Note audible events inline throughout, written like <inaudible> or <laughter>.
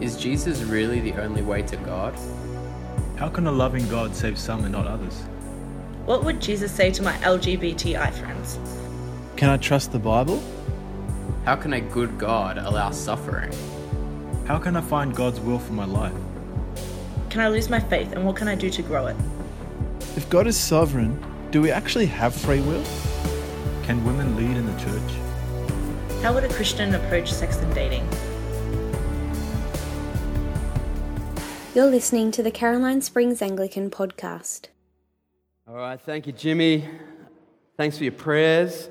Is Jesus really the only way to God? How can a loving God save some and not others? What would Jesus say to my LGBTI friends? Can I trust the Bible? How can a good God allow suffering? How can I find God's will for my life? Can I lose my faith and what can I do to grow it? If God is sovereign, do we actually have free will? Can women lead in the church? How would a Christian approach sex and dating? You're listening to the Caroline Springs Anglican podcast. All right, thank you, Jimmy. Thanks for your prayers.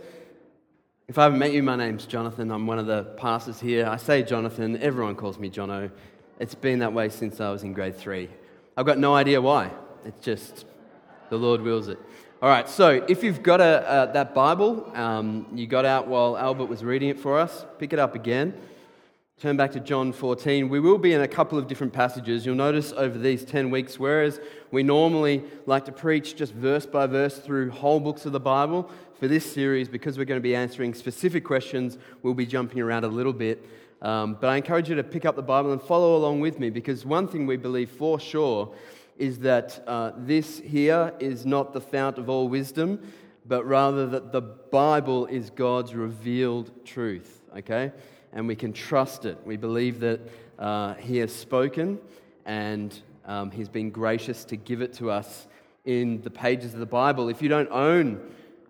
If I haven't met you, my name's Jonathan. I'm one of the pastors here. I say Jonathan, everyone calls me Jono. It's been that way since I was in grade three. I've got no idea why. It's just the Lord wills it. All right, so if you've got a, uh, that Bible um, you got out while Albert was reading it for us, pick it up again. Turn back to John 14. We will be in a couple of different passages. You'll notice over these 10 weeks, whereas we normally like to preach just verse by verse through whole books of the Bible, for this series, because we're going to be answering specific questions, we'll be jumping around a little bit. Um, but I encourage you to pick up the Bible and follow along with me, because one thing we believe for sure is that uh, this here is not the fount of all wisdom, but rather that the Bible is God's revealed truth, okay? And we can trust it. We believe that uh, He has spoken and um, He's been gracious to give it to us in the pages of the Bible. If you don't own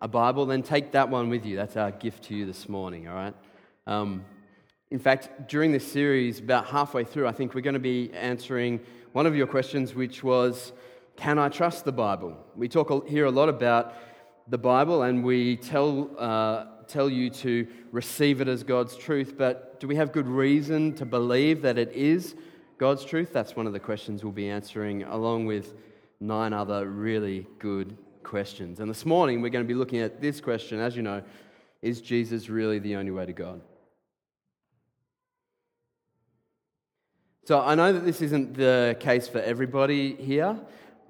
a Bible, then take that one with you. That's our gift to you this morning, all right? Um, in fact, during this series, about halfway through, I think we're going to be answering one of your questions, which was Can I trust the Bible? We talk here a lot about the Bible and we tell. Uh, tell you to receive it as God's truth, but do we have good reason to believe that it is God's truth? That's one of the questions we'll be answering, along with nine other really good questions. And this morning, we're going to be looking at this question, as you know is Jesus really the only way to God? So I know that this isn't the case for everybody here,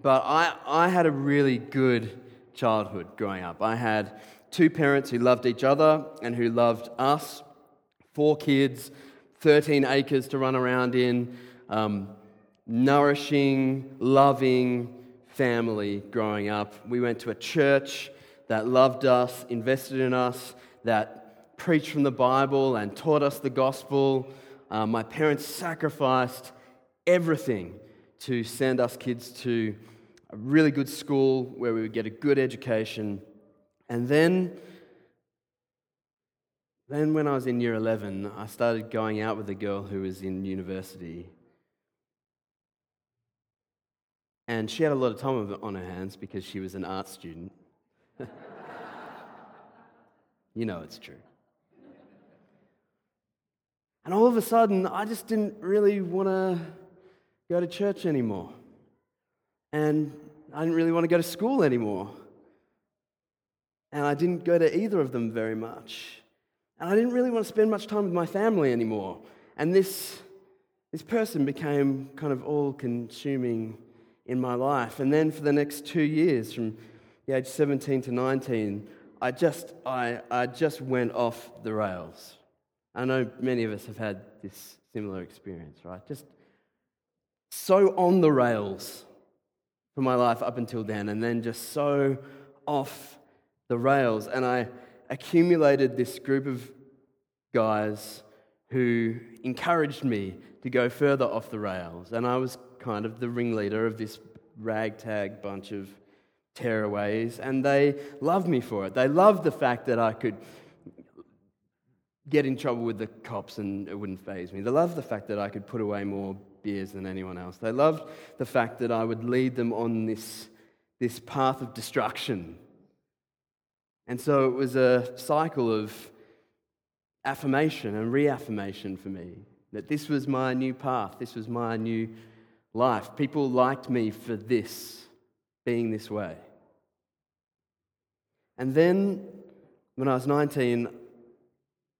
but I, I had a really good childhood growing up. I had two parents who loved each other and who loved us, four kids, 13 acres to run around in, um, nourishing, loving family growing up. We went to a church that loved us, invested in us, that preached from the Bible and taught us the gospel. Uh, my parents sacrificed everything to send us kids to a really good school where we would get a good education and then, then when I was in year 11, I started going out with a girl who was in university. And she had a lot of time on her hands because she was an art student. <laughs> you know it's true. And all of a sudden, I just didn't really want to go to church anymore. And I didn't really want to go to school anymore. And I didn't go to either of them very much. And I didn't really want to spend much time with my family anymore. And this, this person became kind of all consuming in my life. And then for the next two years, from the age 17 to 19, I just, I, I just went off the rails. I know many of us have had this similar experience, right? Just so on the rails for my life up until then, and then just so off the rails. And I accumulated this group of guys who encouraged me to go further off the rails. And I was kind of the ringleader of this ragtag bunch of tearaways, and they loved me for it. They loved the fact that I could get in trouble with the cops and it wouldn't faze me. They loved the fact that I could put away more beers than anyone else. They loved the fact that I would lead them on this, this path of destruction and so it was a cycle of affirmation and reaffirmation for me that this was my new path, this was my new life. People liked me for this, being this way. And then when I was 19,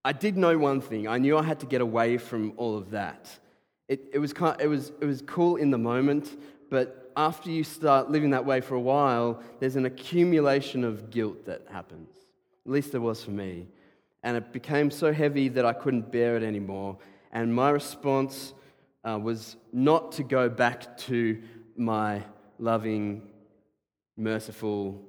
I did know one thing. I knew I had to get away from all of that. It, it, was, kind, it, was, it was cool in the moment, but after you start living that way for a while, there's an accumulation of guilt that happens. At least there was for me. And it became so heavy that I couldn't bear it anymore. And my response uh, was not to go back to my loving, merciful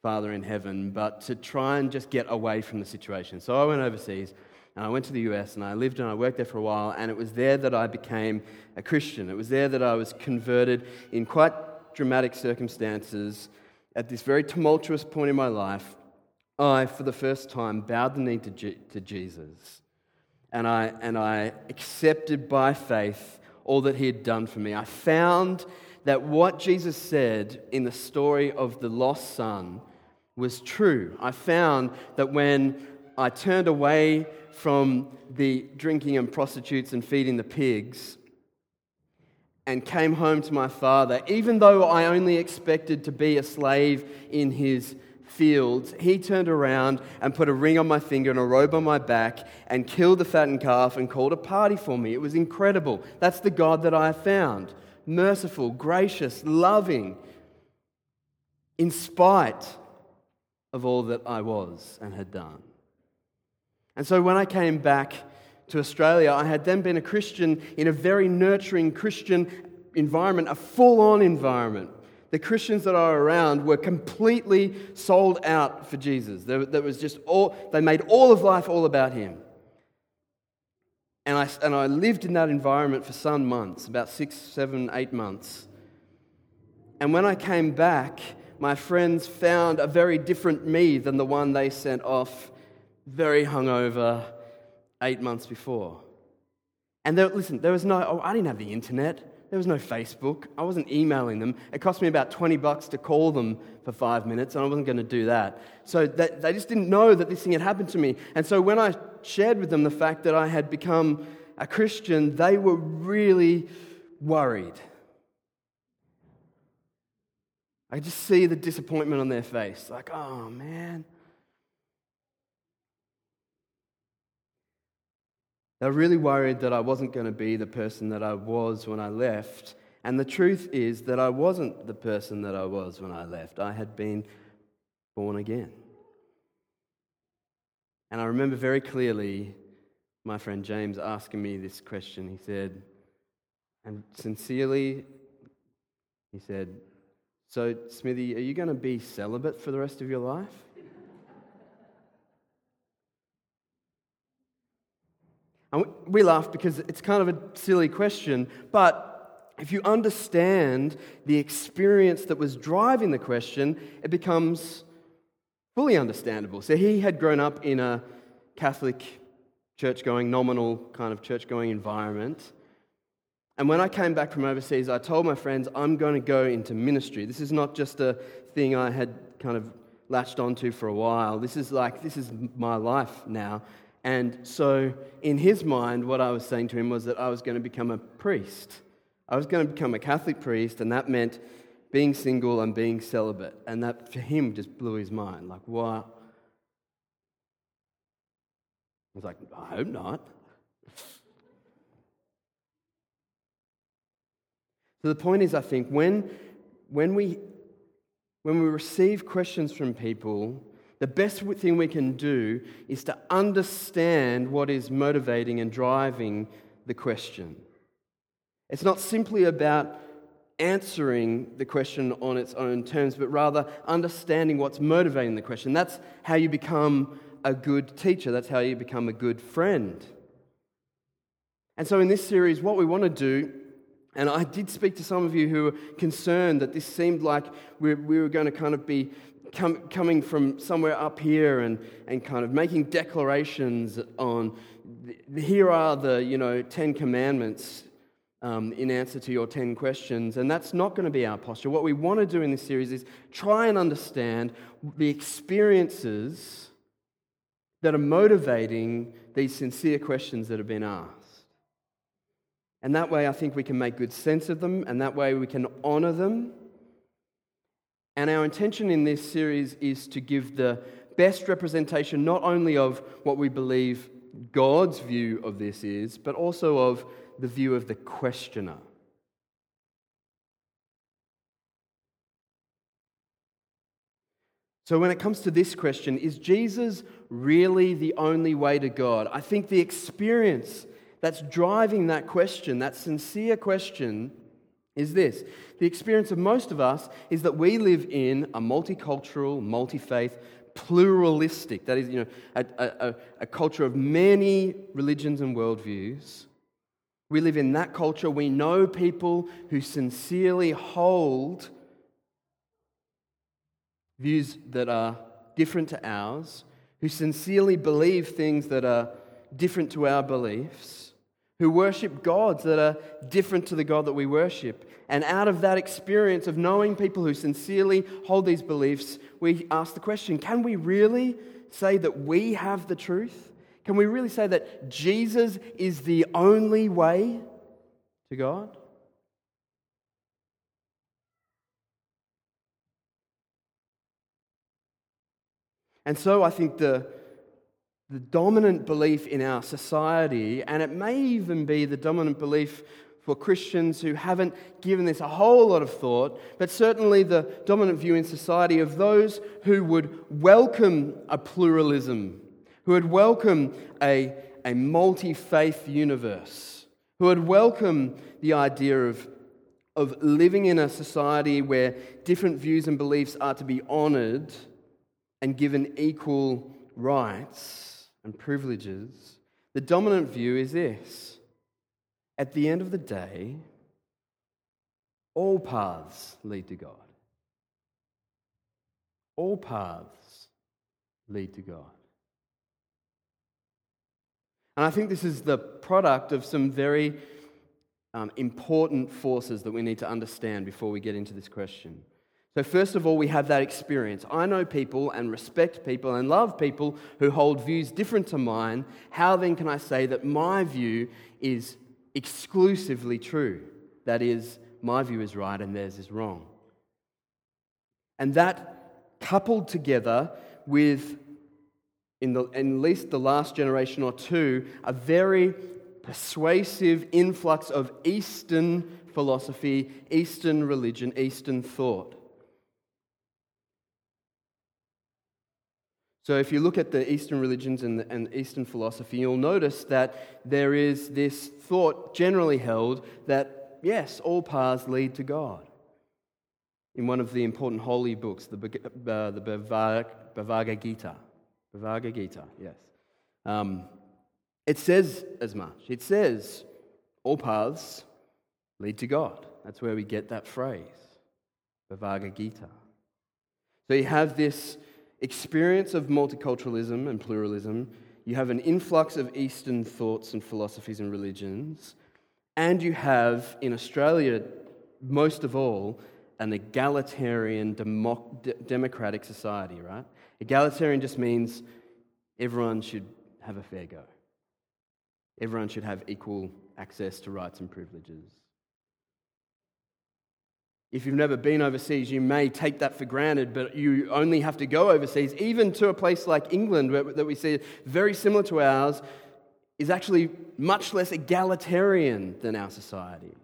Father in heaven, but to try and just get away from the situation. So I went overseas and I went to the US and I lived and I worked there for a while, and it was there that I became a Christian. It was there that I was converted in quite dramatic circumstances at this very tumultuous point in my life. I, for the first time, bowed the knee to, G- to Jesus and I, and I accepted by faith all that he had done for me. I found that what Jesus said in the story of the lost son was true. I found that when I turned away from the drinking and prostitutes and feeding the pigs and came home to my father, even though I only expected to be a slave in his fields, he turned around and put a ring on my finger and a robe on my back and killed the fattened calf and called a party for me. It was incredible. That's the God that I found merciful, gracious, loving, in spite of all that I was and had done. And so when I came back to Australia, I had then been a Christian in a very nurturing Christian environment, a full on environment the Christians that are around were completely sold out for Jesus. That was just all, they made all of life all about him. And I, and I lived in that environment for some months, about six, seven, eight months. And when I came back, my friends found a very different me than the one they sent off very hungover eight months before. And there, listen, there was no, oh, I didn't have the internet. There was no Facebook. I wasn't emailing them. It cost me about 20 bucks to call them for five minutes, and I wasn't going to do that. So that, they just didn't know that this thing had happened to me. And so when I shared with them the fact that I had become a Christian, they were really worried. I just see the disappointment on their face like, oh man. They were really worried that I wasn't going to be the person that I was when I left. And the truth is that I wasn't the person that I was when I left. I had been born again. And I remember very clearly my friend James asking me this question. He said, and sincerely, he said, So, Smithy, are you going to be celibate for the rest of your life? And we laugh because it's kind of a silly question, but if you understand the experience that was driving the question, it becomes fully understandable. So he had grown up in a Catholic church going, nominal kind of church going environment. And when I came back from overseas, I told my friends, I'm going to go into ministry. This is not just a thing I had kind of latched onto for a while. This is like, this is my life now. And so, in his mind, what I was saying to him was that I was going to become a priest. I was going to become a Catholic priest, and that meant being single and being celibate. And that, for him, just blew his mind. Like, what? I was like, I hope not. So the point is, I think, when, when, we, when we receive questions from people the best thing we can do is to understand what is motivating and driving the question. It's not simply about answering the question on its own terms, but rather understanding what's motivating the question. That's how you become a good teacher, that's how you become a good friend. And so, in this series, what we want to do and I did speak to some of you who were concerned that this seemed like we were going to kind of be com- coming from somewhere up here and, and kind of making declarations on here are the you know 10 commandments um, in answer to your 10 questions and that's not going to be our posture. What we want to do in this series is try and understand the experiences that are motivating these sincere questions that have been asked. And that way i think we can make good sense of them and that way we can honor them and our intention in this series is to give the best representation not only of what we believe God's view of this is, but also of the view of the questioner. So, when it comes to this question, is Jesus really the only way to God? I think the experience that's driving that question, that sincere question, is this. The experience of most of us is that we live in a multicultural, multi faith, pluralistic, that is, you know, a, a, a, culture of many religions and worldviews. We live in that culture. We know people who sincerely hold views that are different to ours, who sincerely believe things that are different to our beliefs, who worship gods that are different to the God that we worship. And out of that experience of knowing people who sincerely hold these beliefs, we ask the question can we really say that we have the truth? Can we really say that Jesus is the only way to God? And so I think the, the dominant belief in our society, and it may even be the dominant belief for Christians who haven't given this a whole lot of thought, but certainly the dominant view in society of those who would welcome a pluralism, who would welcome a, a multi faith universe, who would welcome the idea of, of living in a society where different views and beliefs are to be honoured and given equal rights and privileges, the dominant view is this. At the end of the day, all paths lead to God. All paths lead to God. And I think this is the product of some very um, important forces that we need to understand before we get into this question. So, first of all, we have that experience. I know people and respect people and love people who hold views different to mine. How then can I say that my view is exclusively true? That is, my view is right and theirs is wrong. And that coupled together with, in, the, in at least the last generation or two, a very persuasive influx of Eastern philosophy, Eastern religion, Eastern thought. So, if you look at the Eastern religions and, the, and Eastern philosophy, you'll notice that there is this thought generally held that, yes, all paths lead to God. In one of the important holy books, the, uh, the Bhagavad Gita, Bhagavad Gita, yes. Um, it says as much. It says, all paths lead to God. That's where we get that phrase, Bhagavad Gita. So you have this experience of multiculturalism and pluralism, you have an influx of Eastern thoughts and philosophies and religions, and you have, in Australia, most of all, an egalitarian democ- democratic society, right? Egalitarian just means everyone should have a fair go. Everyone should have equal access to rights and privileges. If you've never been overseas, you may take that for granted, but you only have to go overseas, even to a place like England, where, that we see very similar to ours, is actually much less egalitarian than our society.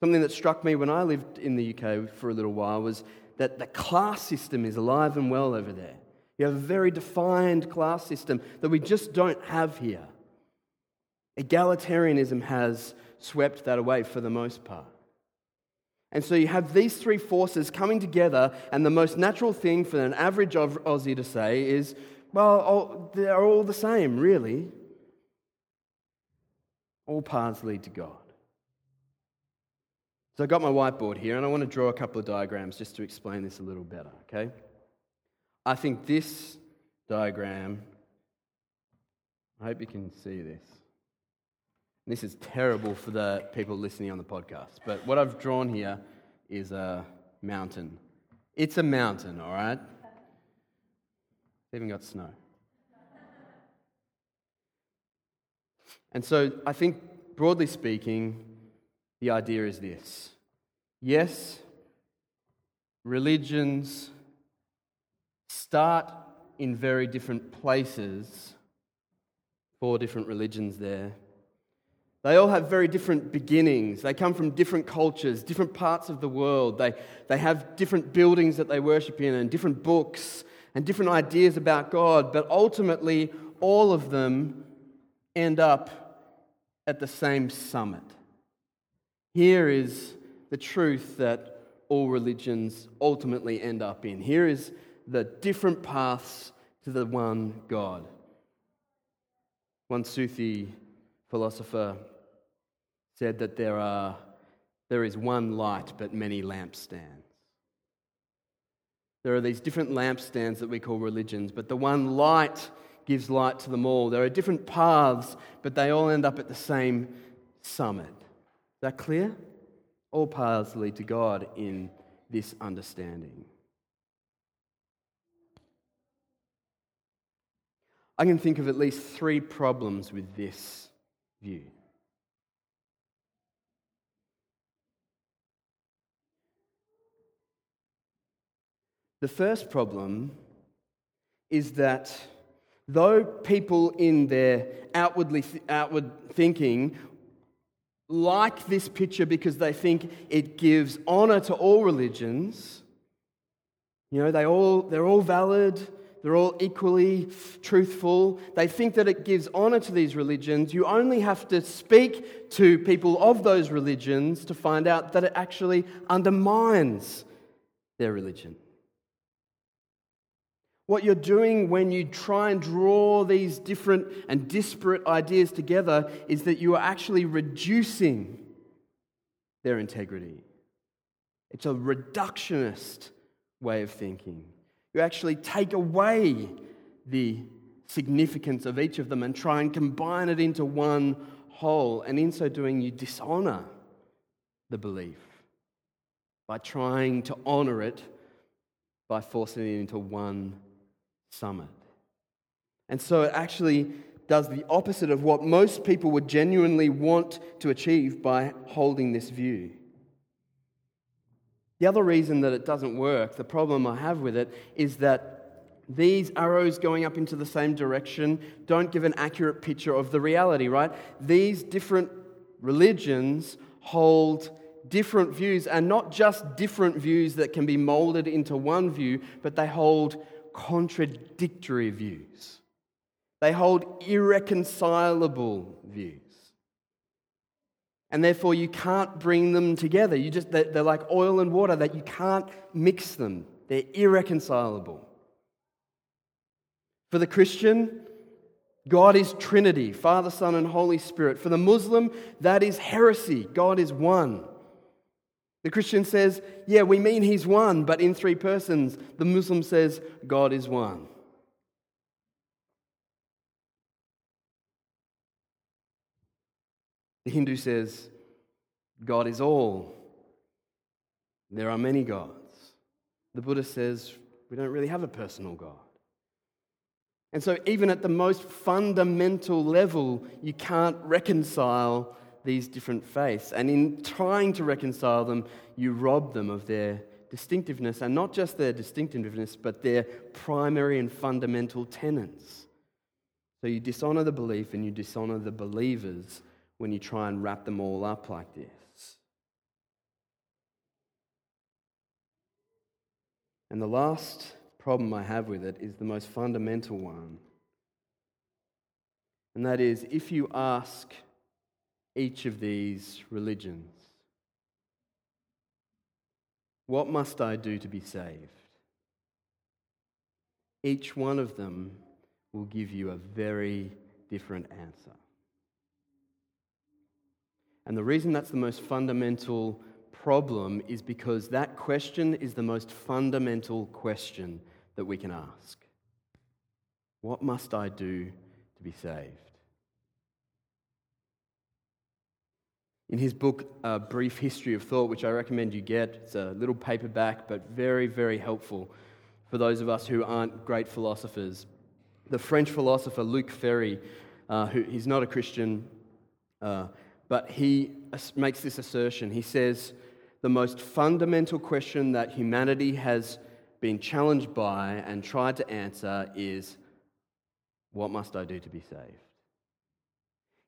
Something that struck me when I lived in the UK for a little while was that the class system is alive and well over there. You have a very defined class system that we just don't have here. Egalitarianism has swept that away for the most part. And so you have these three forces coming together, and the most natural thing for an average Aussie to say is, well, they're all the same, really. All paths lead to God. So I've got my whiteboard here, and I want to draw a couple of diagrams just to explain this a little better, okay? I think this diagram, I hope you can see this. This is terrible for the people listening on the podcast, but what I've drawn here is a mountain. It's a mountain, all right? It's even got snow. And so I think, broadly speaking, the idea is this yes, religions start in very different places, four different religions there. They all have very different beginnings. They come from different cultures, different parts of the world. They, they have different buildings that they worship in, and different books, and different ideas about God. But ultimately, all of them end up at the same summit. Here is the truth that all religions ultimately end up in. Here is the different paths to the one God. One Sufi philosopher said that there, are, there is one light but many lampstands. There are these different lampstands that we call religions, but the one light gives light to them all. There are different paths, but they all end up at the same summit. Is that clear? All paths lead to God in this understanding. I can think of at least three problems with this view. The first problem is that though people in their outwardly outward thinking like this picture because they think it gives honor to all religions, you know, they all, they're all valid, they're all equally truthful. They think that it gives honor to these religions. You only have to speak to people of those religions to find out that it actually undermines their religion. What you're doing when you try and draw these different and disparate ideas together is that you are actually reducing their integrity. It's a reductionist way of thinking. You actually take away the significance of each of them and try and combine it into one whole. And in so doing, you dishonor the belief by trying to honor it by forcing it into one summit. And so it actually does the opposite of what most people would genuinely want to achieve by holding this view. The other reason that it doesn't work, the problem I have with it, is that these arrows going up into the same direction don't give an accurate picture of the reality, right? These different religions hold different views, and not just different views that can be molded into one view, but they hold contradictory views. They hold irreconcilable views. And therefore, you can't bring them together. You just, they're like oil and water, that you can't mix them. They're irreconcilable. For the Christian, God is Trinity Father, Son, and Holy Spirit. For the Muslim, that is heresy. God is one. The Christian says, yeah, we mean he's one, but in three persons. The Muslim says, God is one. The Hindu says, God is all. There are many gods. The Buddha says, we don't really have a personal God. And so, even at the most fundamental level, you can't reconcile these different faiths. And in trying to reconcile them, you rob them of their distinctiveness, and not just their distinctiveness, but their primary and fundamental tenets. So you dishonor the belief and you dishonor the believers when you try and wrap them all up like this. And the last problem I have with it is the most fundamental one. And that is if you ask each of these religions. What must I do to be saved? Each one of them will give you a very different answer. And the reason that's the most fundamental problem is because that question is the most fundamental question that we can ask. What must I do to be saved? In his book, A Brief History of Thought, which I recommend you get, it's a little paperback, but very, very helpful for those of us who aren't great philosophers. The French philosopher Luc Ferry, uh, who he's not a Christian, uh, but he makes this assertion. He says, The most fundamental question that humanity has been challenged by and tried to answer is, What must I do to be saved?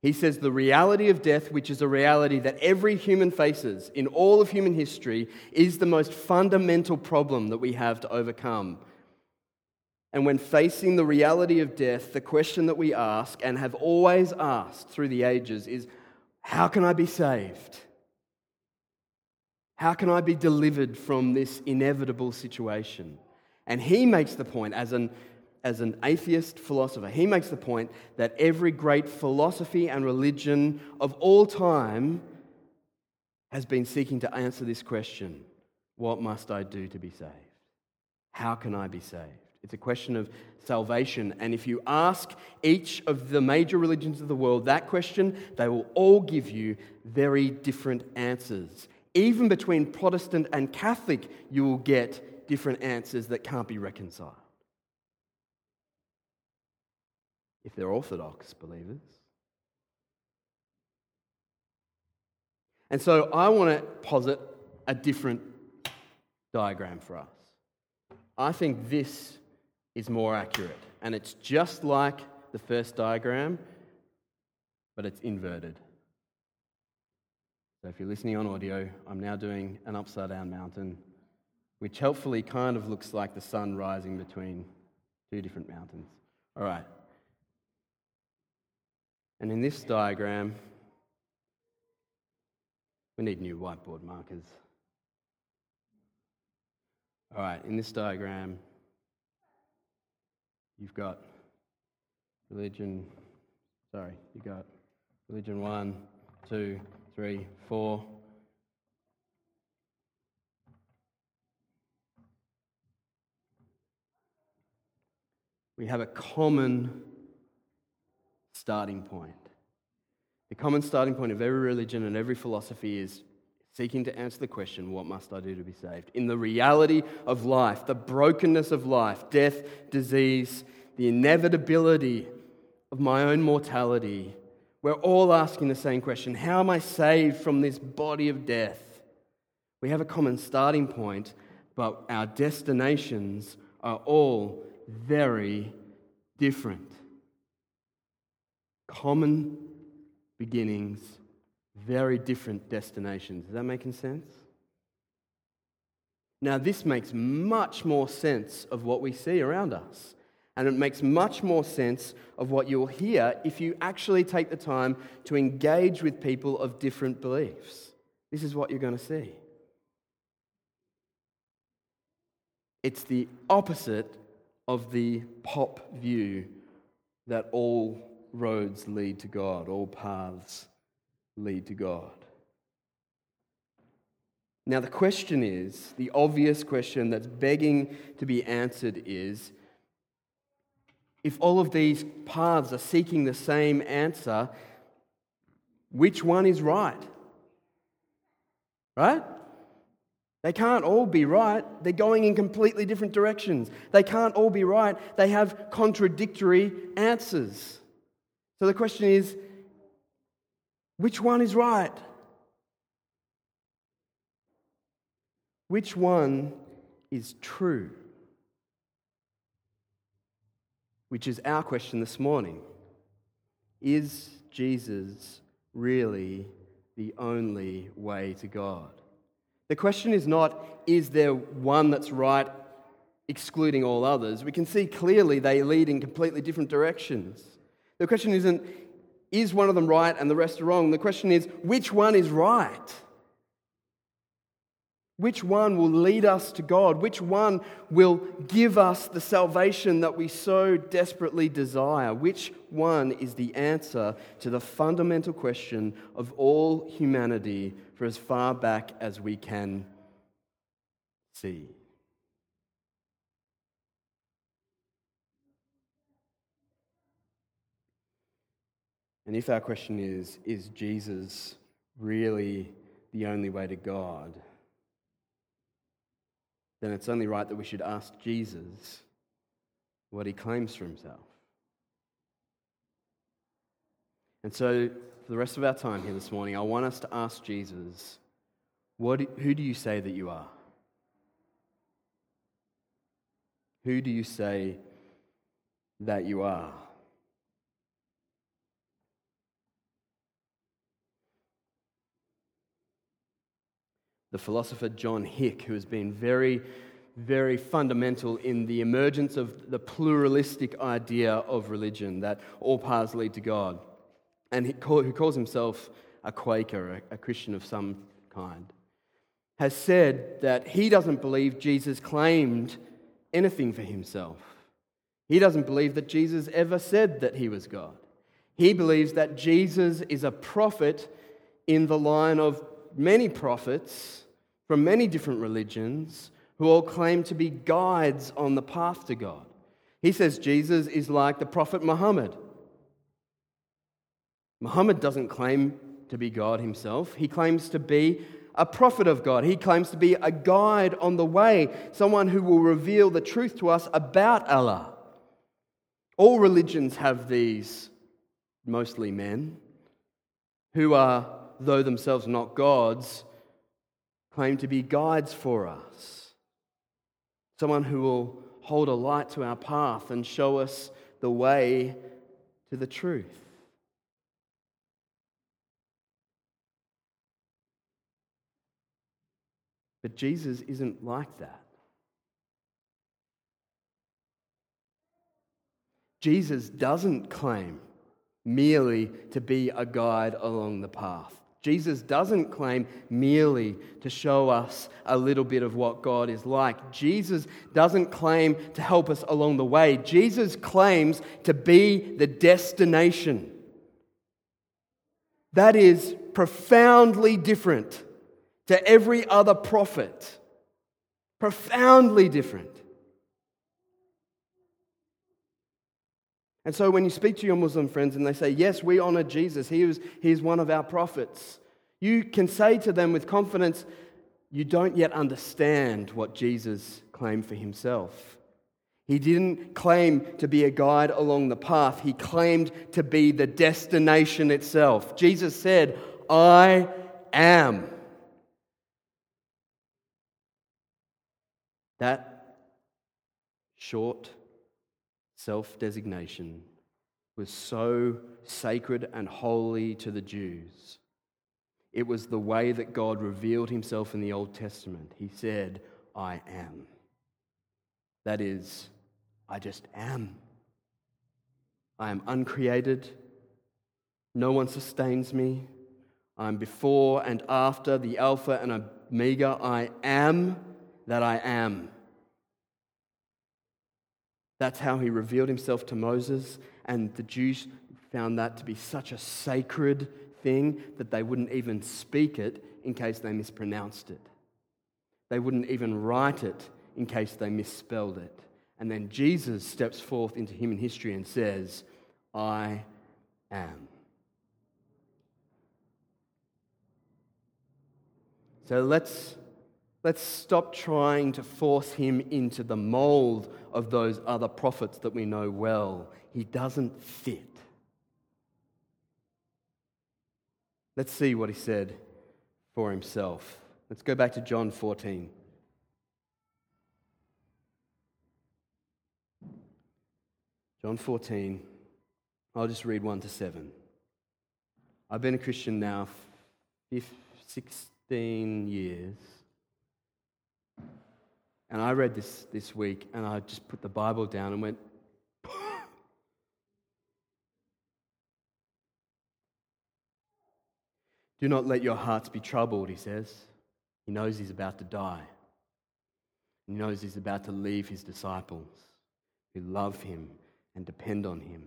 He says the reality of death, which is a reality that every human faces in all of human history, is the most fundamental problem that we have to overcome. And when facing the reality of death, the question that we ask and have always asked through the ages is How can I be saved? How can I be delivered from this inevitable situation? And he makes the point, as an, as an atheist philosopher, he makes the point that every great philosophy and religion of all time has been seeking to answer this question What must I do to be saved? How can I be saved? It's a question of salvation. And if you ask each of the major religions of the world that question, they will all give you very different answers. Even between Protestant and Catholic, you will get different answers that can't be reconciled. If they're Orthodox believers. And so I want to posit a different diagram for us. I think this is more accurate. And it's just like the first diagram, but it's inverted. So if you're listening on audio, I'm now doing an upside down mountain, which helpfully kind of looks like the sun rising between two different mountains. All right. And in this diagram, we need new whiteboard markers. All right, in this diagram, you've got religion, sorry, you've got religion one, two, three, four. We have a common starting point. The common starting point of every religion and every philosophy is seeking to answer the question, What must I do to be saved? In the reality of life, the brokenness of life, death, disease, the inevitability of my own mortality, we're all asking the same question How am I saved from this body of death? We have a common starting point, but our destinations are all very different. Common beginnings, very different destinations. Is that making sense? Now, this makes much more sense of what we see around us. And it makes much more sense of what you'll hear if you actually take the time to engage with people of different beliefs. This is what you're going to see. It's the opposite of the pop view that all roads lead to God, all paths lead to God. Now, the question is the obvious question that's begging to be answered is if all of these paths are seeking the same answer, which one is right? Right? They can't all be right. They're going in completely different directions. They can't all be right. They have contradictory answers. So the question is which one is right? Which one is true? which is our question this morning. Is Jesus really the only way to God? The question is not, is there one that's right, excluding all others? We can see clearly they lead in completely different directions. The question isn't, is one of them right and the rest are wrong? The question is, which one is right? Which one will lead us to God? Which one will give us the salvation that we so desperately desire? Which one is the answer to the fundamental question of all humanity for as far back as we can see? And if our question is, is Jesus really the only way to God? then it's only right that we should ask Jesus what he claims for himself. And so, for the rest of our time here this morning, I want us to ask Jesus, what, who do you say that you are? Who do you say that you are? The philosopher John Hick, who has been very, very fundamental in the emergence of the pluralistic idea of religion that all paths lead to God, and who calls himself a Quaker, a, a Christian of some kind, has said that he doesn't believe Jesus claimed anything for himself. He doesn't believe that Jesus ever said that he was God. He believes that Jesus is a prophet in the line of many prophets from many different religions who all claim to be guides on the path to God. He says Jesus is like the prophet Muhammad. Muhammad doesn't claim to be God himself, he claims to be a prophet of God. He claims to be a guide on the way, someone who will reveal the truth to us about Allah. All religions have these, mostly men, who are, though themselves not gods, claim to be guides for us. Someone who will hold a light to our path and show us the way to the truth. But Jesus isn't like that. Jesus doesn't claim merely to be a guide along the path. Jesus doesn't claim merely to show us a little bit of what God is like. Jesus doesn't claim to help us along the way. Jesus claims to be the destination. That is profoundly different to every other prophet. Profoundly different. And so when you speak to your Muslim friends and they say, Yes, we honor Jesus, he is, he is one of our prophets, you can say to them with confidence, You don't yet understand what Jesus claimed for himself. He didn't claim to be a guide along the path, he claimed to be the destination itself. Jesus said, I am. That short self designation was so sacred and holy to the Jews. It was the way that God revealed himself in the Old Testament. He said, I am. That is, I just am. I am uncreated. No one sustains me. I'm before and after the Alpha and Omega. I am that I am. That's how he revealed himself to Moses, and the Jews found that to be such a sacred thing that they wouldn't even speak it in case they mispronounced it. They wouldn't even write it in case they misspelled it. And then Jesus steps forth into human history and says, I am. So let's Let's stop trying to force him into the mold of those other prophets that we know well. He doesn't fit. Let's see what he said for himself. Let's go back to John 14. John 14, I'll just read 1 to 7. I've been a Christian now 16 years. And I read this this week and I just put the Bible down and went, <laughs> Do not let your hearts be troubled, he says. He knows he's about to die. He knows he's about to leave his disciples who love him and depend on him.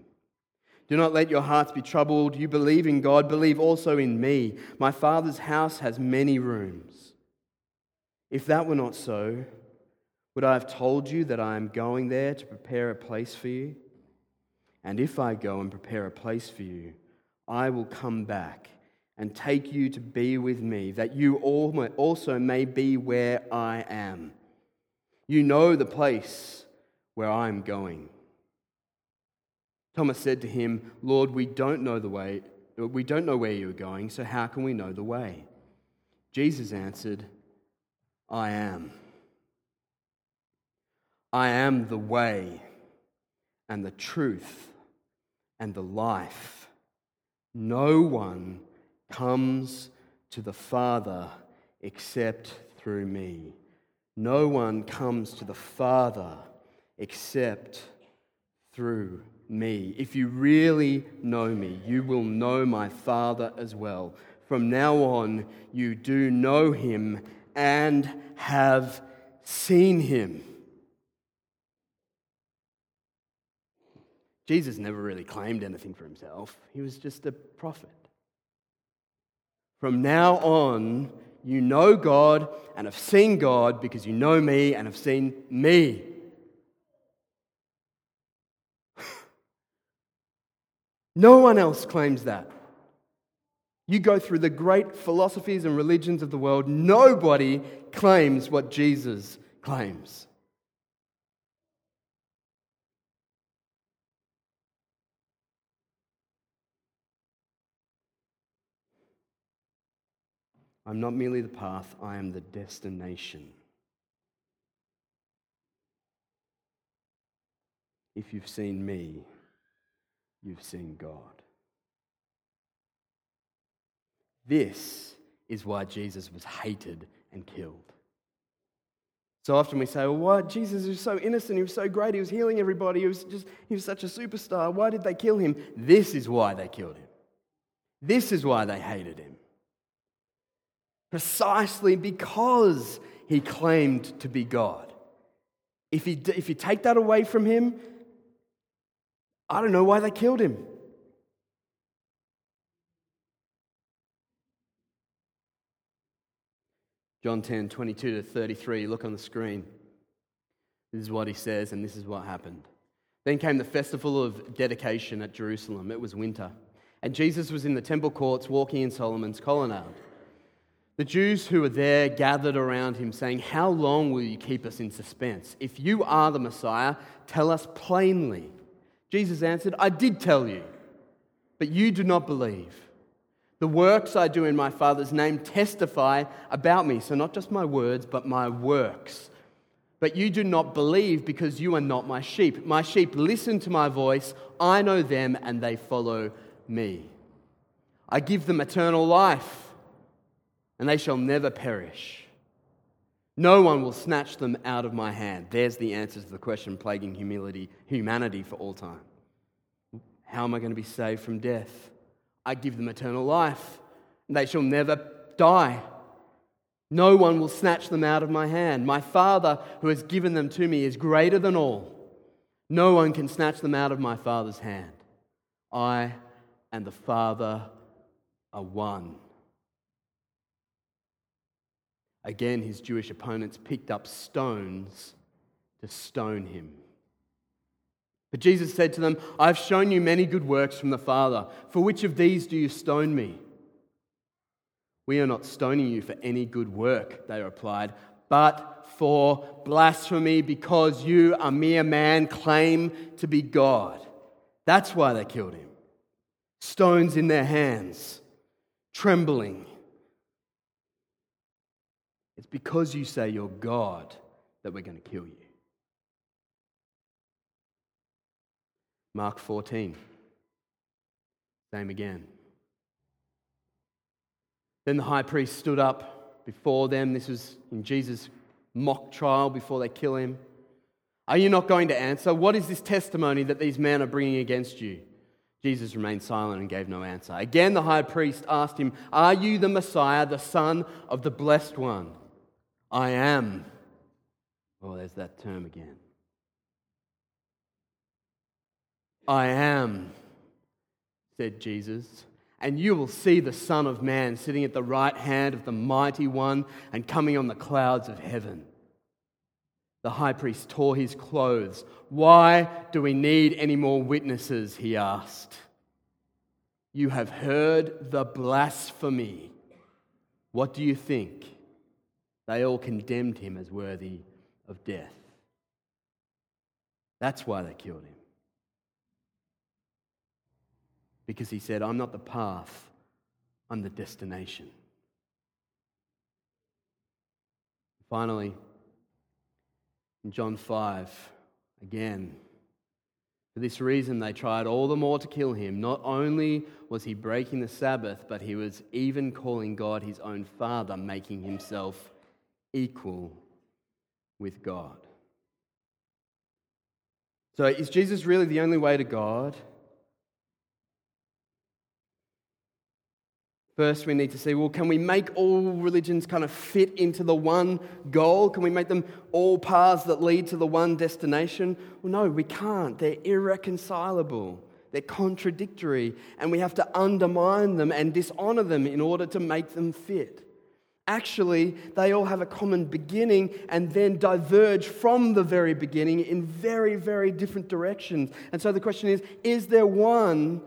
Do not let your hearts be troubled. You believe in God, believe also in me. My Father's house has many rooms. If that were not so, would I have told you that I am going there to prepare a place for you? And if I go and prepare a place for you, I will come back and take you to be with me, that you also may be where I am. You know the place where I am going. Thomas said to him, Lord, we don't know the way, we don't know where you are going, so how can we know the way? Jesus answered, I am. I am the way and the truth and the life. No one comes to the Father except through me. No one comes to the Father except through me. If you really know me, you will know my Father as well. From now on, you do know him and have seen him. Jesus never really claimed anything for himself, he was just a prophet. From now on, you know God and have seen God because you know me and have seen me. <sighs> no one else claims that. You go through the great philosophies and religions of the world, nobody claims what Jesus claims. I'm not merely the path, I am the destination. If you've seen me, you've seen God. This is why Jesus was hated and killed. So often we say, well, why? Jesus was so innocent. He was so great. He was healing everybody. He was, just, he was such a superstar. Why did they kill him? This is why they killed him. This is why they hated him precisely because he claimed to be God. If, he, if you take that away from him, I don't know why they killed him. John 10, 22 to 33, look on the screen. This is what he says, and this is what happened. Then came the festival of dedication at Jerusalem. It was winter. And Jesus was in the temple courts walking in Solomon's colonnade. The Jews who were there gathered around him, saying, How long will you keep us in suspense? If you are the Messiah, tell us plainly. Jesus answered, I did tell you, but you do not believe. The works I do in my Father's name testify about me. So, not just my words, but my works. But you do not believe because you are not my sheep. My sheep listen to my voice. I know them, and they follow me. I give them eternal life and they shall never perish. No one will snatch them out of my hand. There's the answer to the question plaguing humility, humanity for all time. How am I going to be saved from death? I give them eternal life, and they shall never die. No one will snatch them out of my hand. My Father, who has given them to me, is greater than all. No one can snatch them out of my Father's hand. I and the Father are one. Again, his Jewish opponents picked up stones to stone him. But Jesus said to them, I've shown you many good works from the Father. For which of these do you stone me? We are not stoning you for any good work, they replied, but for blasphemy because you, a mere man, claim to be God. That's why they killed him. Stones in their hands, trembling. It's because you say you're God that we're going to kill you. Mark 14. Same again. Then the high priest stood up before them. This was in Jesus' mock trial before they kill him. Are you not going to answer? What is this testimony that these men are bringing against you? Jesus remained silent and gave no answer. Again, the high priest asked him, Are you the Messiah, the Son of the Blessed One? I am. Oh, there's that term again. I am, said Jesus, and you will see the Son of Man sitting at the right hand of the Mighty One and coming on the clouds of heaven. The high priest tore his clothes. Why do we need any more witnesses? He asked. You have heard the blasphemy. What do you think? They all condemned him as worthy of death. That's why they killed him. Because he said, I'm not the path, I'm the destination. Finally, in John 5, again, for this reason, they tried all the more to kill him. Not only was he breaking the Sabbath, but he was even calling God his own Father, making himself equal with God. So, is Jesus really the only way to God? First, we need to see well, can we make all religions kind of fit into the one goal? Can we make them all paths that lead to the one destination? Well, no, we can't. They're irreconcilable, they're contradictory, and we have to undermine them and dishonor them in order to make them fit. Actually, they all have a common beginning and then diverge from the very beginning in very, very different directions. And so the question is is there one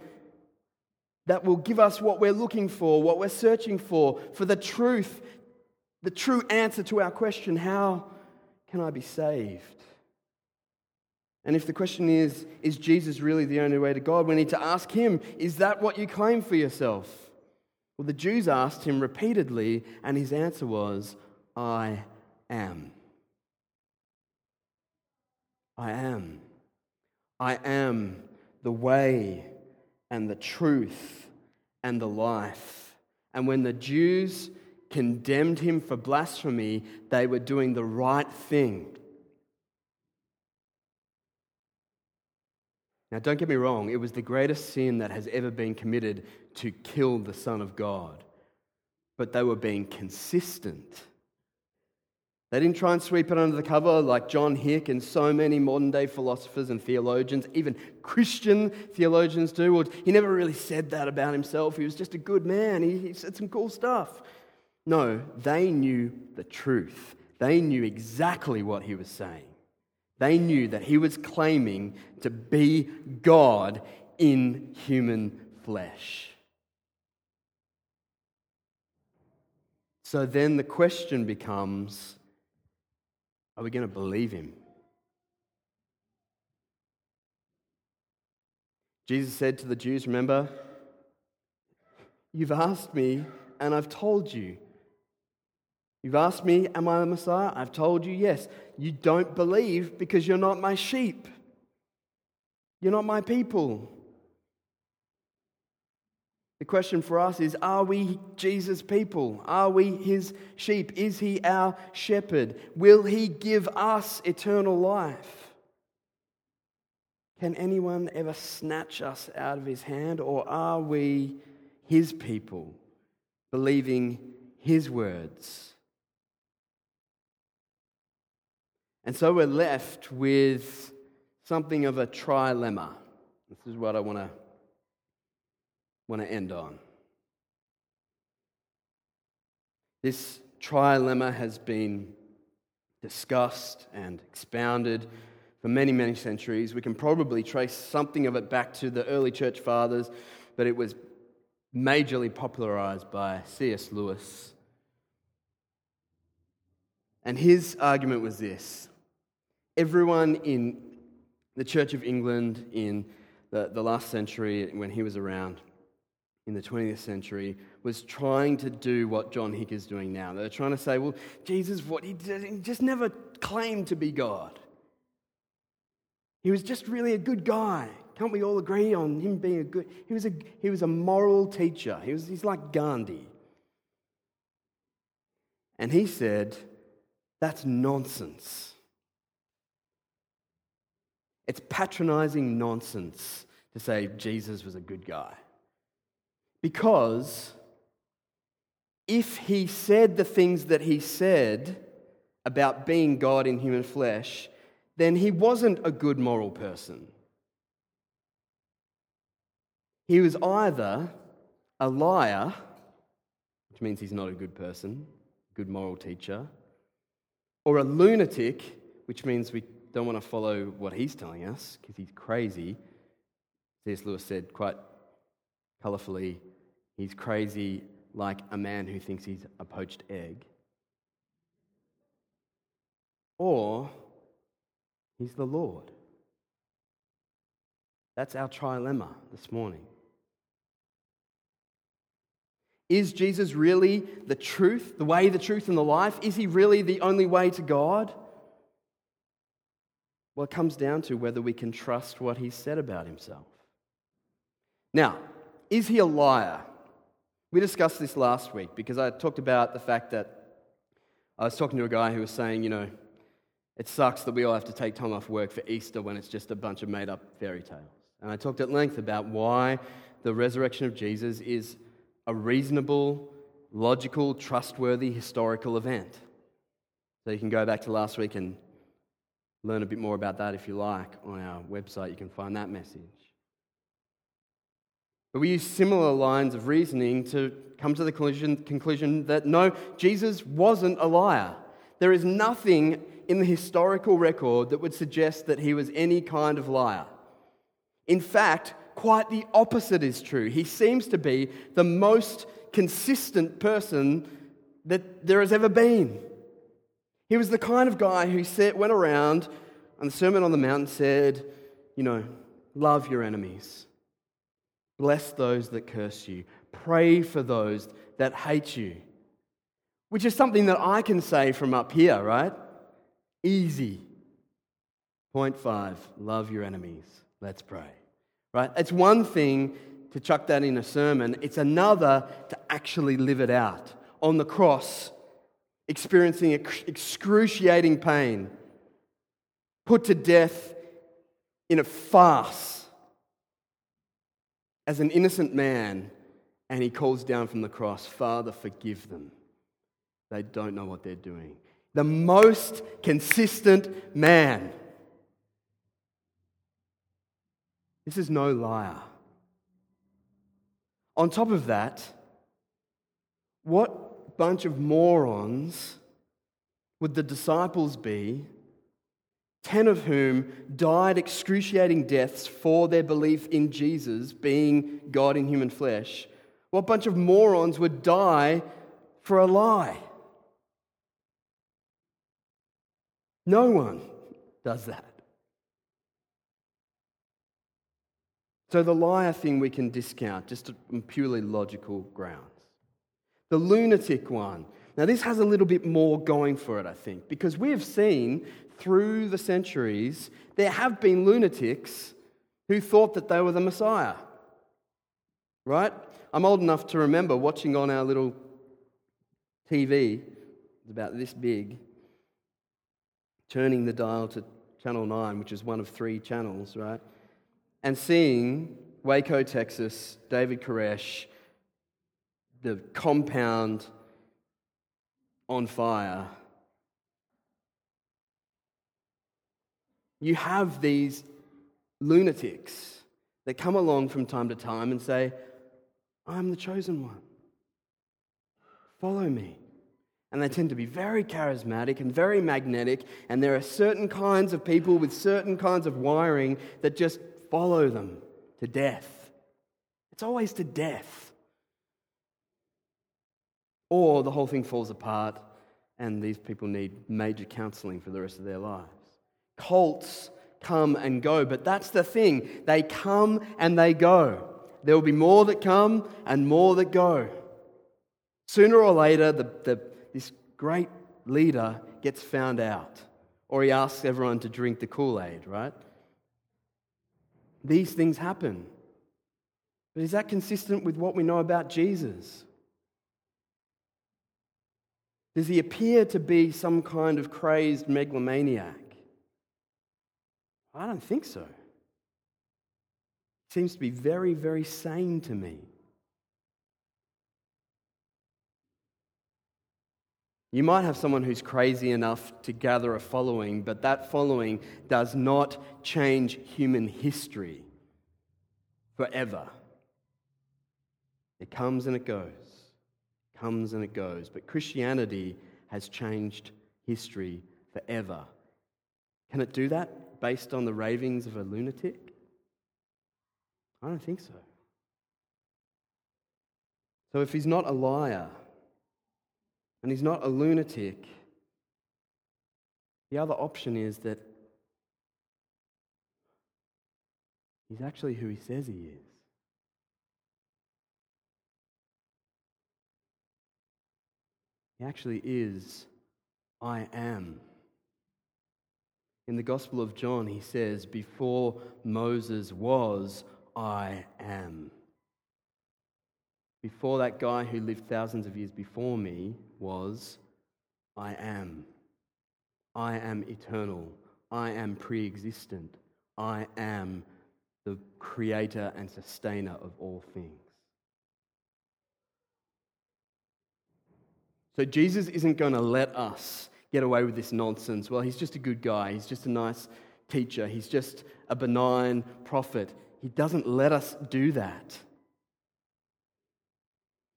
that will give us what we're looking for, what we're searching for, for the truth, the true answer to our question how can I be saved? And if the question is, is Jesus really the only way to God? We need to ask him, is that what you claim for yourself? Well, the Jews asked him repeatedly, and his answer was, I am. I am. I am the way and the truth and the life. And when the Jews condemned him for blasphemy, they were doing the right thing. Now, don't get me wrong, it was the greatest sin that has ever been committed to kill the Son of God. But they were being consistent. They didn't try and sweep it under the cover like John Hick and so many modern day philosophers and theologians, even Christian theologians do. Well, he never really said that about himself. He was just a good man. He, he said some cool stuff. No, they knew the truth. They knew exactly what he was saying. They knew that he was claiming to be God in human flesh. So then the question becomes are we going to believe him? Jesus said to the Jews, remember, you've asked me and I've told you. You've asked me, Am I the Messiah? I've told you, yes. You don't believe because you're not my sheep. You're not my people. The question for us is Are we Jesus' people? Are we his sheep? Is he our shepherd? Will he give us eternal life? Can anyone ever snatch us out of his hand, or are we his people, believing his words? And so we're left with something of a trilemma. This is what I want to want to end on. This trilemma has been discussed and expounded for many, many centuries. We can probably trace something of it back to the early church fathers, but it was majorly popularized by C.S. Lewis. And his argument was this everyone in the Church of England in the, the last century, when he was around in the 20th century, was trying to do what John Hick is doing now. They're trying to say, well, Jesus, what he, did, he just never claimed to be God. He was just really a good guy. Can't we all agree on him being a good? He was a, he was a moral teacher. He was, he's like Gandhi. And he said, that's nonsense. It's patronizing nonsense to say Jesus was a good guy. Because if he said the things that he said about being God in human flesh, then he wasn't a good moral person. He was either a liar, which means he's not a good person, good moral teacher, or a lunatic, which means we don't want to follow what he's telling us because he's crazy. C.S. Lewis said quite colourfully, he's crazy like a man who thinks he's a poached egg. Or he's the Lord. That's our trilemma this morning. Is Jesus really the truth, the way, the truth, and the life? Is he really the only way to God? Well, it comes down to whether we can trust what he said about himself. Now, is he a liar? We discussed this last week because I talked about the fact that I was talking to a guy who was saying, you know, it sucks that we all have to take time off work for Easter when it's just a bunch of made up fairy tales. And I talked at length about why the resurrection of Jesus is a reasonable, logical, trustworthy historical event. So you can go back to last week and learn a bit more about that if you like. On our website, you can find that message. But we use similar lines of reasoning to come to the conclusion, conclusion that no, Jesus wasn't a liar. There is nothing in the historical record that would suggest that he was any kind of liar. In fact, quite the opposite is true. He seems to be the most consistent person that there has ever been. He was the kind of guy who went around on the Sermon on the Mount said, you know, love your enemies, bless those that curse you, pray for those that hate you. Which is something that I can say from up here, right? Easy. Point five love your enemies. Let's pray. Right? It's one thing to chuck that in a sermon, it's another to actually live it out on the cross, experiencing excruciating pain, put to death in a farce as an innocent man, and he calls down from the cross, Father, forgive them. They don't know what they're doing. The most consistent man. This is no liar. On top of that, what bunch of morons would the disciples be, ten of whom died excruciating deaths for their belief in Jesus being God in human flesh? What bunch of morons would die for a lie? No one does that. So the liar thing we can discount just on purely logical grounds. The lunatic one. Now, this has a little bit more going for it, I think, because we have seen through the centuries there have been lunatics who thought that they were the Messiah. Right? I'm old enough to remember watching on our little TV, about this big, turning the dial to channel 9, which is one of three channels, right? and seeing Waco, Texas, David Koresh, the compound on fire, you have these lunatics that come along from time to time and say, I'm the chosen one. Follow me. And they tend to be very charismatic and very magnetic, and there are certain kinds of people with certain kinds of wiring that just follow them to death. It's always to death. Or the whole thing falls apart and these people need major counseling for the rest of their lives. Cults come and go, but that's the thing. They come and they go. There will be more that come and more that go. Sooner or later, the, the, this great leader gets found out, or he asks everyone to drink the Kool Aid, right? these things happen. But is that consistent with what we know about Jesus? Does he appear to be some kind of crazed megalomaniac? I don't think so. Seems to be very, very sane to me. You might have someone who's crazy enough to gather a following, but that following does not change human history forever. It comes and it goes, comes and it goes. But Christianity has changed history forever. Can it do that based on the ravings of a lunatic? I don't think so. So if he's not a liar, and he's not a lunatic. The other option is that he's actually who he says he is. He actually is, I am. In the Gospel of John, he says, Before Moses was, I am. Before that guy who lived thousands of years before me was, I am. I am eternal. I am pre existent. I am the creator and sustainer of all things. So Jesus isn't going to let us get away with this nonsense. Well, he's just a good guy, he's just a nice teacher, he's just a benign prophet. He doesn't let us do that.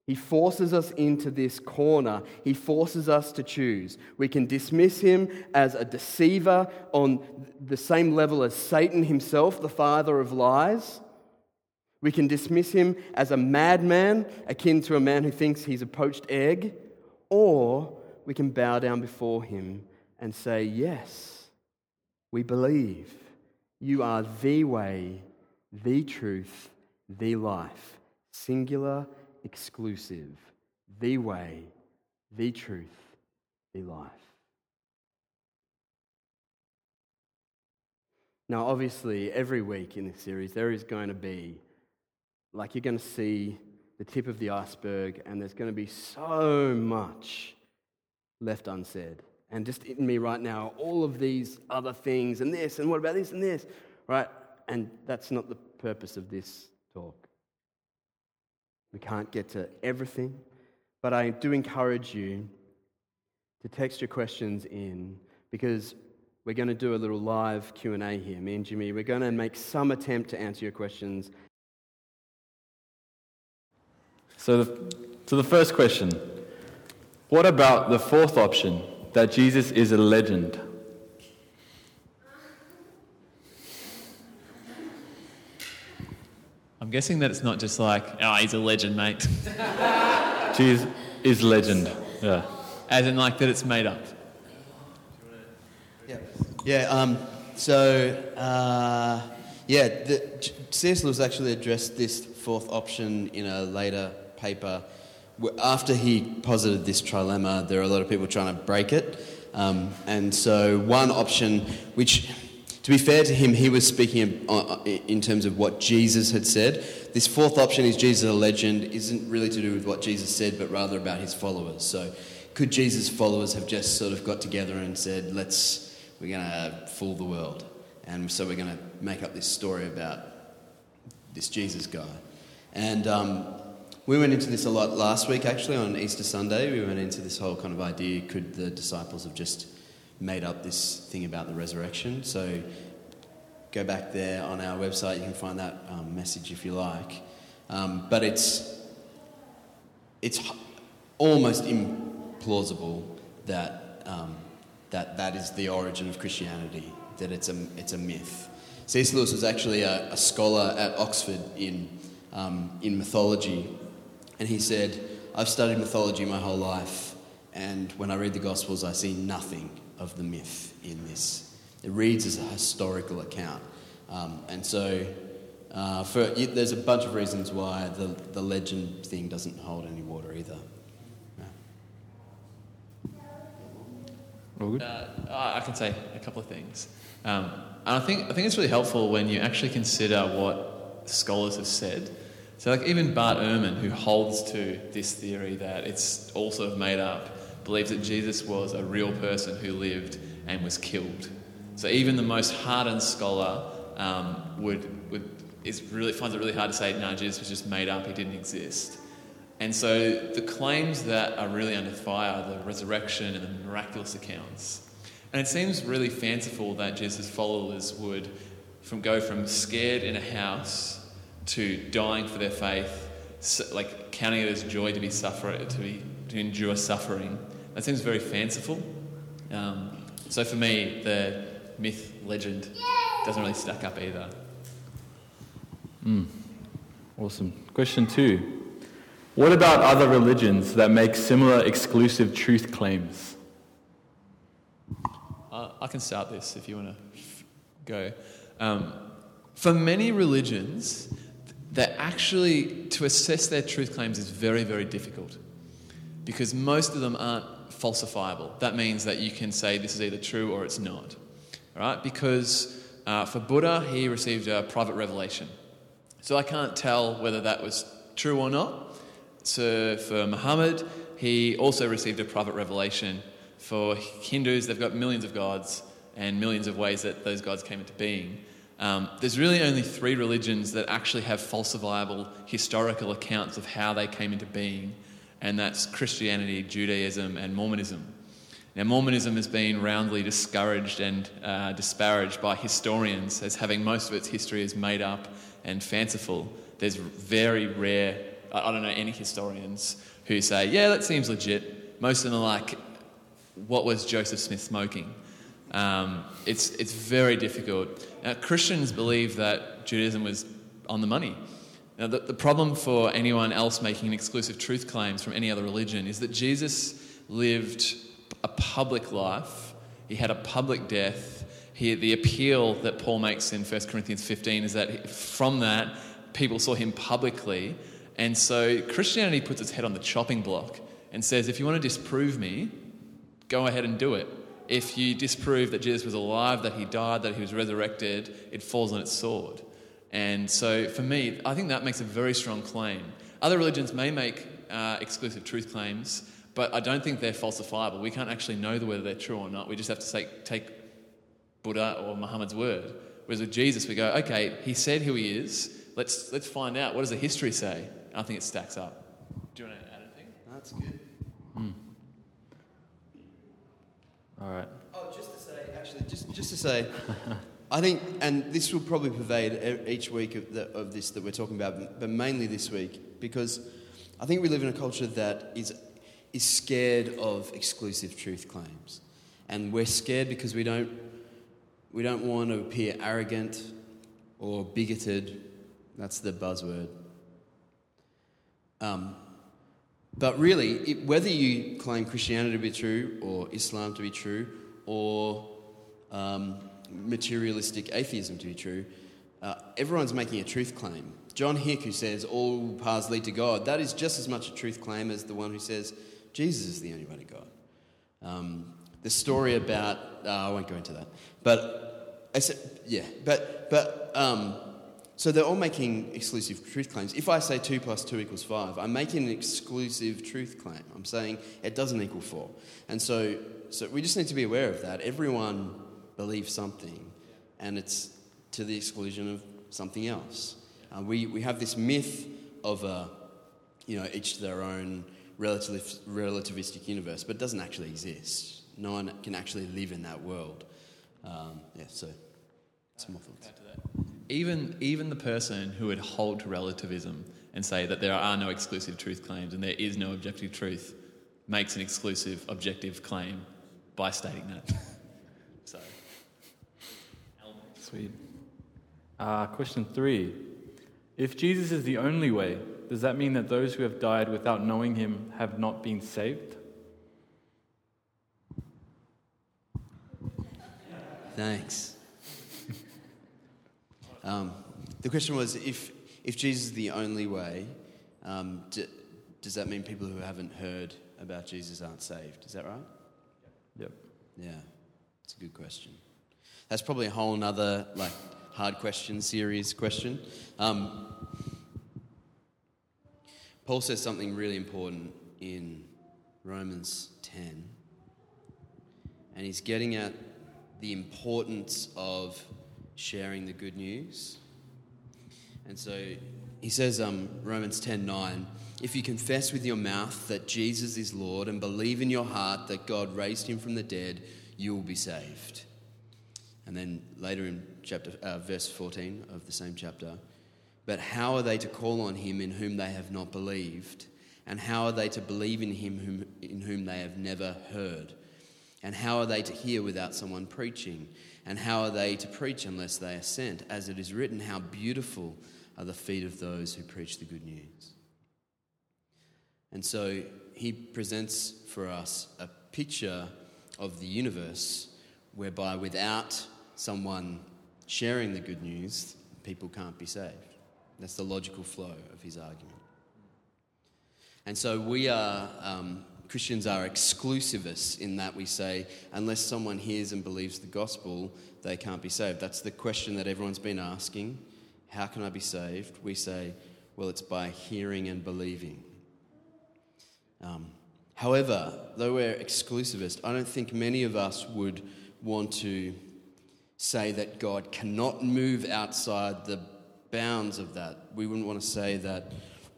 He forces us into this corner. He forces us to choose. We can dismiss him as a deceiver on the same level as Satan himself, the father of lies. We can dismiss him as a madman, akin to a man who thinks he's a poached egg. Or we can bow down before him and say, Yes, we believe. You are the way, the truth, the life. Singular exclusive, the way, the truth, the life. Now, obviously, every week in this series, there is going to be, like, you're going to see the tip of the iceberg, and there's going to be so much left unsaid. And just in me right now, all of these other things, and this, and what about this, and this, right? And that's not the purpose of this talk. We can't get to everything, but I do encourage you to text your questions in because we're going to do a little live Q&A here. Me and Jimmy, we're going to make some attempt to answer your questions. So the, so the first question, what about the fourth option, that Jesus is a legend? I'm guessing that it's not just like, oh, he's a legend, mate. <laughs> Jesus is legend. Yeah. As in, like, that it's made up. Yeah. Yeah. Um, so, uh, yeah, the, C.S. Lewis actually addressed this fourth option in a later paper. After he posited this trilemma, there are a lot of people trying to break it. Um, and so, one option, which to be fair to him, he was speaking in terms of what Jesus had said. This fourth option is Jesus a legend isn't really to do with what Jesus said, but rather about his followers. So, could Jesus' followers have just sort of got together and said, "Let's we're going to fool the world," and so we're going to make up this story about this Jesus guy? And um, we went into this a lot last week, actually, on Easter Sunday. We went into this whole kind of idea: could the disciples have just made up this thing about the resurrection. So go back there on our website, you can find that um, message if you like. Um, but it's, it's almost implausible that, um, that that is the origin of Christianity, that it's a, it's a myth. C.S. Lewis was actually a, a scholar at Oxford in, um, in mythology, and he said, I've studied mythology my whole life, and when I read the Gospels, I see nothing of the myth in this. It reads as a historical account. Um, and so uh, for, there's a bunch of reasons why the, the legend thing doesn't hold any water either. All good? Uh, I can say a couple of things. Um, and I think, I think it's really helpful when you actually consider what scholars have said. So, like even Bart Ehrman, who holds to this theory that it's all sort of made up, believes that Jesus was a real person who lived and was killed. So even the most hardened scholar um, would, would is really, finds it really hard to say, no, Jesus was just made up, he didn't exist. And so the claims that are really under fire, the resurrection and the miraculous accounts, and it seems really fanciful that Jesus' followers would from go from scared in a house to dying for their faith, like counting it as joy to be suffer to be to endure suffering. That seems very fanciful. Um, so for me, the myth legend doesn't really stack up either. Mm. Awesome. Question two. What about other religions that make similar exclusive truth claims? I can start this if you want to go. Um, for many religions, that actually to assess their truth claims is very, very difficult because most of them aren't falsifiable. That means that you can say this is either true or it's not. Right? Because uh, for Buddha, he received a private revelation. So I can't tell whether that was true or not. So for Muhammad, he also received a private revelation. For Hindus, they've got millions of gods and millions of ways that those gods came into being. Um, there's really only three religions that actually have falsifiable historical accounts of how they came into being and that's Christianity, Judaism, and Mormonism. Now, Mormonism has been roundly discouraged and uh, disparaged by historians as having most of its history is made up and fanciful. There's very rare, I I don't know any historians who say, yeah, that seems legit. Most of them are like, what was Joseph Smith smoking? Um, it's, it's very difficult. Now, Christians believe that Judaism was on the money. Now, the, the problem for anyone else making exclusive truth claims from any other religion is that Jesus lived a public life, he had a public death. He, the appeal that Paul makes in 1 Corinthians 15 is that from that, people saw him publicly. And so Christianity puts its head on the chopping block and says, if you want to disprove me, go ahead and do it. If you disprove that Jesus was alive, that he died, that he was resurrected, it falls on its sword. And so for me, I think that makes a very strong claim. Other religions may make uh, exclusive truth claims, but I don't think they're falsifiable. We can't actually know whether they're true or not. We just have to take, take Buddha or Muhammad's word. Whereas with Jesus, we go, okay, he said who he is. Let's, let's find out. What does the history say? I think it stacks up. Do you want to add anything? That's good. All right. Oh, just to say, actually, just, just to say, I think, and this will probably pervade each week of, the, of this that we're talking about, but mainly this week, because I think we live in a culture that is, is scared of exclusive truth claims. And we're scared because we don't, we don't want to appear arrogant or bigoted. That's the buzzword. Um, but really, it, whether you claim Christianity to be true, or Islam to be true, or um, materialistic atheism to be true, uh, everyone's making a truth claim. John Hick, who says all paths lead to God, that is just as much a truth claim as the one who says Jesus is the only way to God. Um, the story about, uh, I won't go into that, but I said, yeah, but, but um, so they're all making exclusive truth claims. If I say 2 plus 2 equals 5, I'm making an exclusive truth claim. I'm saying it doesn't equal 4. And so, so we just need to be aware of that. Everyone believes something, and it's to the exclusion of something else. Uh, we, we have this myth of, uh, you know, each to their own relativ- relativistic universe, but it doesn't actually exist. No one can actually live in that world. Um, yeah, so some more thoughts. Even, even the person who would hold to relativism and say that there are no exclusive truth claims and there is no objective truth makes an exclusive objective claim by stating that. <laughs> so, Sweet. Uh, question three. If Jesus is the only way, does that mean that those who have died without knowing him have not been saved? Thanks. Um, the question was if, if Jesus is the only way, um, d- does that mean people who haven't heard about Jesus aren't saved? Is that right? Yep. Yeah, it's a good question. That's probably a whole nother like hard question series question. Um, Paul says something really important in Romans 10, and he's getting at the importance of sharing the good news. And so he says, um, Romans 10 9, if you confess with your mouth that Jesus is Lord and believe in your heart that God raised him from the dead, you will be saved. And then later in chapter, uh, verse 14 of the same chapter, but how are they to call on him in whom they have not believed? And how are they to believe in him whom, in whom they have never heard? And how are they to hear without someone preaching? And how are they to preach unless they are sent? As it is written, how beautiful are the feet of those who preach the good news. And so he presents for us a picture of the universe whereby without someone sharing the good news, people can't be saved. That's the logical flow of his argument. And so we are, um, Christians are exclusivists in that we say, unless someone hears and believes the gospel, they can't be saved. That's the question that everyone's been asking. How can I be saved? We say, well, it's by hearing and believing. Um, however, though we're exclusivist, I don't think many of us would want to say that God cannot move outside the bounds of that. We wouldn't want to say that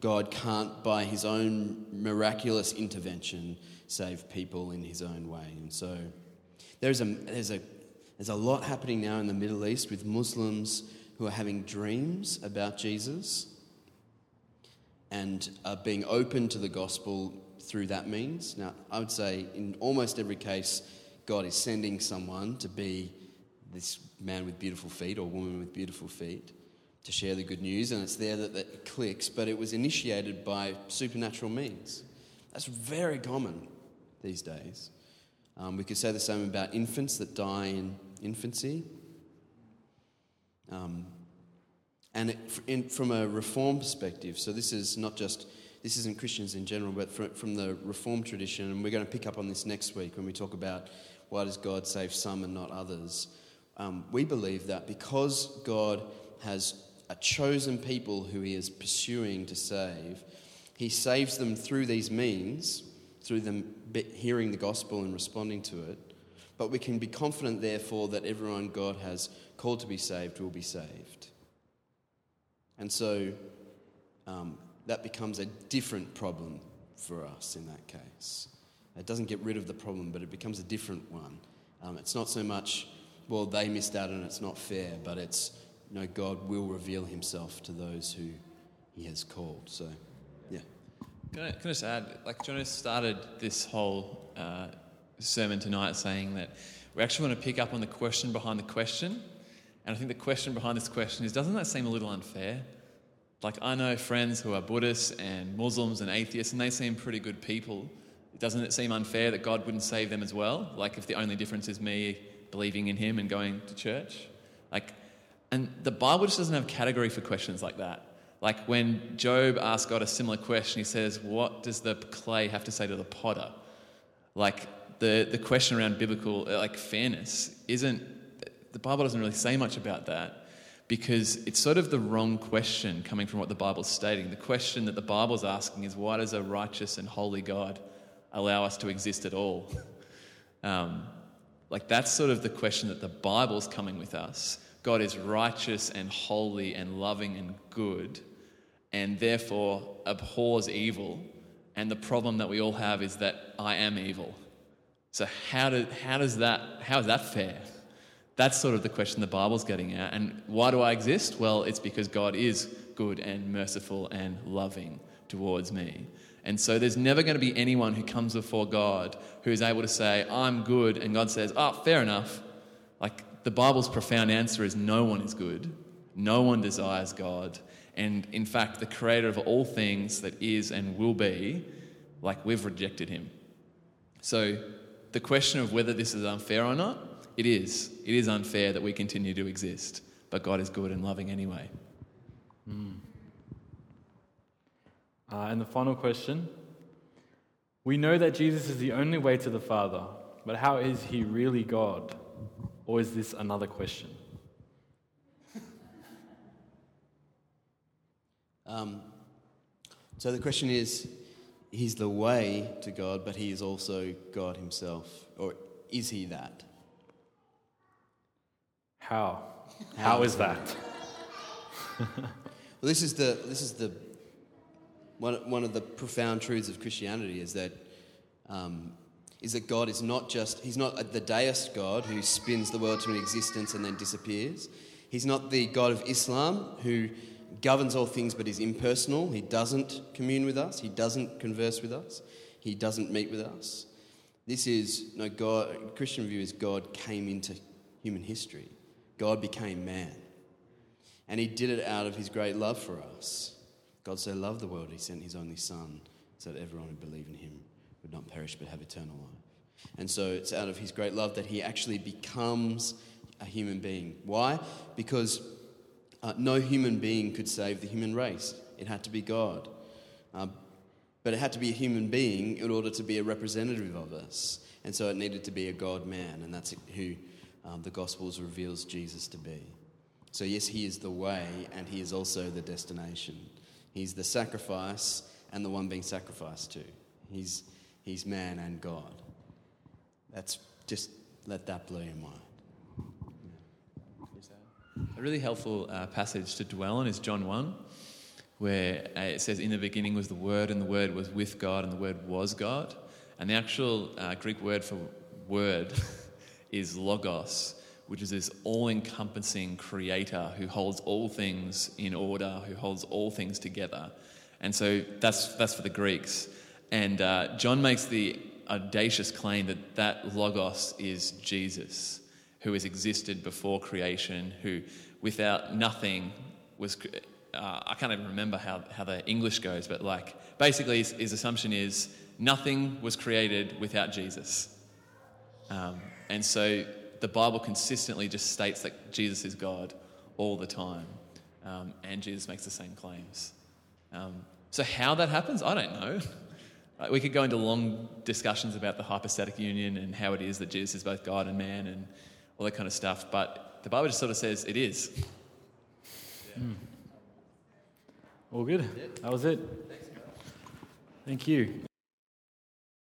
God can't, by his own miraculous intervention, save people in his own way. And so there's a, there's a, there's a lot happening now in the Middle East with Muslims who are having dreams about Jesus and are being open to the gospel through that means. Now, I would say in almost every case, God is sending someone to be this man with beautiful feet or woman with beautiful feet to share the good news, and it's there that it clicks, but it was initiated by supernatural means. That's very common these days. Um, we could say the same about infants that die in infancy. Um, and it, in, from a reform perspective, so this is not just, this isn't Christians in general, but from, from the reform tradition, and we're going to pick up on this next week when we talk about why does God save some and not others. Um, we believe that because God has a chosen people who he is pursuing to save, he saves them through these means, through them hearing the gospel and responding to it. But we can be confident, therefore, that everyone God has called to be saved will be saved. And so um, that becomes a different problem for us in that case. It doesn't get rid of the problem, but it becomes a different one. Um, it's not so much, well, they missed out and it's not fair, but it's, know, God will reveal himself to those who he has called. So, yeah. Can I, can I just add, like, Jonas started this whole uh, sermon tonight saying that we actually want to pick up on the question behind the question. And I think the question behind this question is doesn't that seem a little unfair? Like, I know friends who are Buddhists and Muslims and atheists, and they seem pretty good people. Doesn't it seem unfair that God wouldn't save them as well? Like, if the only difference is me believing in Him and going to church? Like, and the Bible just doesn't have a category for questions like that. Like, when Job asks God a similar question, he says, What does the clay have to say to the potter? Like, the, the question around biblical, like, fairness isn't the Bible doesn't really say much about that because it's sort of the wrong question coming from what the Bible's stating. The question that the Bible's asking is why does a righteous and holy God allow us to exist at all? <laughs> Um, like that's sort of the question that the Bible's coming with us. God is righteous and holy and loving and good, and therefore abhors evil. And the problem that we all have is that I am evil. So how, do, how does that how is that fair? That's sort of the question the Bible's getting at. And why do I exist? Well, it's because God is good and merciful and loving towards me. And so there's never going to be anyone who comes before God who is able to say, I'm good, and God says, Oh, fair enough. Like the Bible's profound answer is no one is good, no one desires God. And in fact, the creator of all things that is and will be, like we've rejected him. So the question of whether this is unfair or not, it is. It is unfair that we continue to exist, but God is good and loving anyway. Mm. Uh, and the final question We know that Jesus is the only way to the Father, but how is he really God? Or is this another question? <laughs> Um, so the question is He's the way to God, but He is also God Himself. Or is He that? How? <laughs> How is that? <laughs> well, this is the this is the one, one of the profound truths of Christianity is that um, is that God is not just he's not the deist God who spins the world to an existence and then disappears. He's not the God of Islam who governs all things but is impersonal. He doesn't commune with us. He doesn't converse with us. He doesn't meet with us. This is no God. Christian view is God came into human history. God became man. And he did it out of his great love for us. God so loved the world, he sent his only Son so that everyone would believe in him would not perish but have eternal life. And so it's out of his great love that he actually becomes a human being. Why? Because uh, no human being could save the human race, it had to be God. Uh, but it had to be a human being in order to be a representative of us. And so it needed to be a God man, and that's who um, the Gospels reveals Jesus to be. So, yes, he is the way, and he is also the destination. He's the sacrifice and the one being sacrificed to. He's, he's man and God. That's just let that blow your mind. A really helpful uh, passage to dwell on is John 1, where uh, it says, In the beginning was the Word, and the Word was with God, and the Word was God. And the actual uh, Greek word for word <laughs> is logos, which is this all encompassing creator who holds all things in order, who holds all things together. And so that's, that's for the Greeks. And uh, John makes the audacious claim that that logos is Jesus, who has existed before creation, who without nothing was. Uh, I can't even remember how, how the English goes, but like basically his, his assumption is nothing was created without Jesus. Um, and so the Bible consistently just states that Jesus is God all the time. Um, and Jesus makes the same claims. Um, so, how that happens, I don't know. <laughs> Like, we could go into long discussions about the hypostatic union and how it is that Jesus is both God and man and all that kind of stuff, but the Bible just sort of says it is. Mm. All good. That was it. Thank you.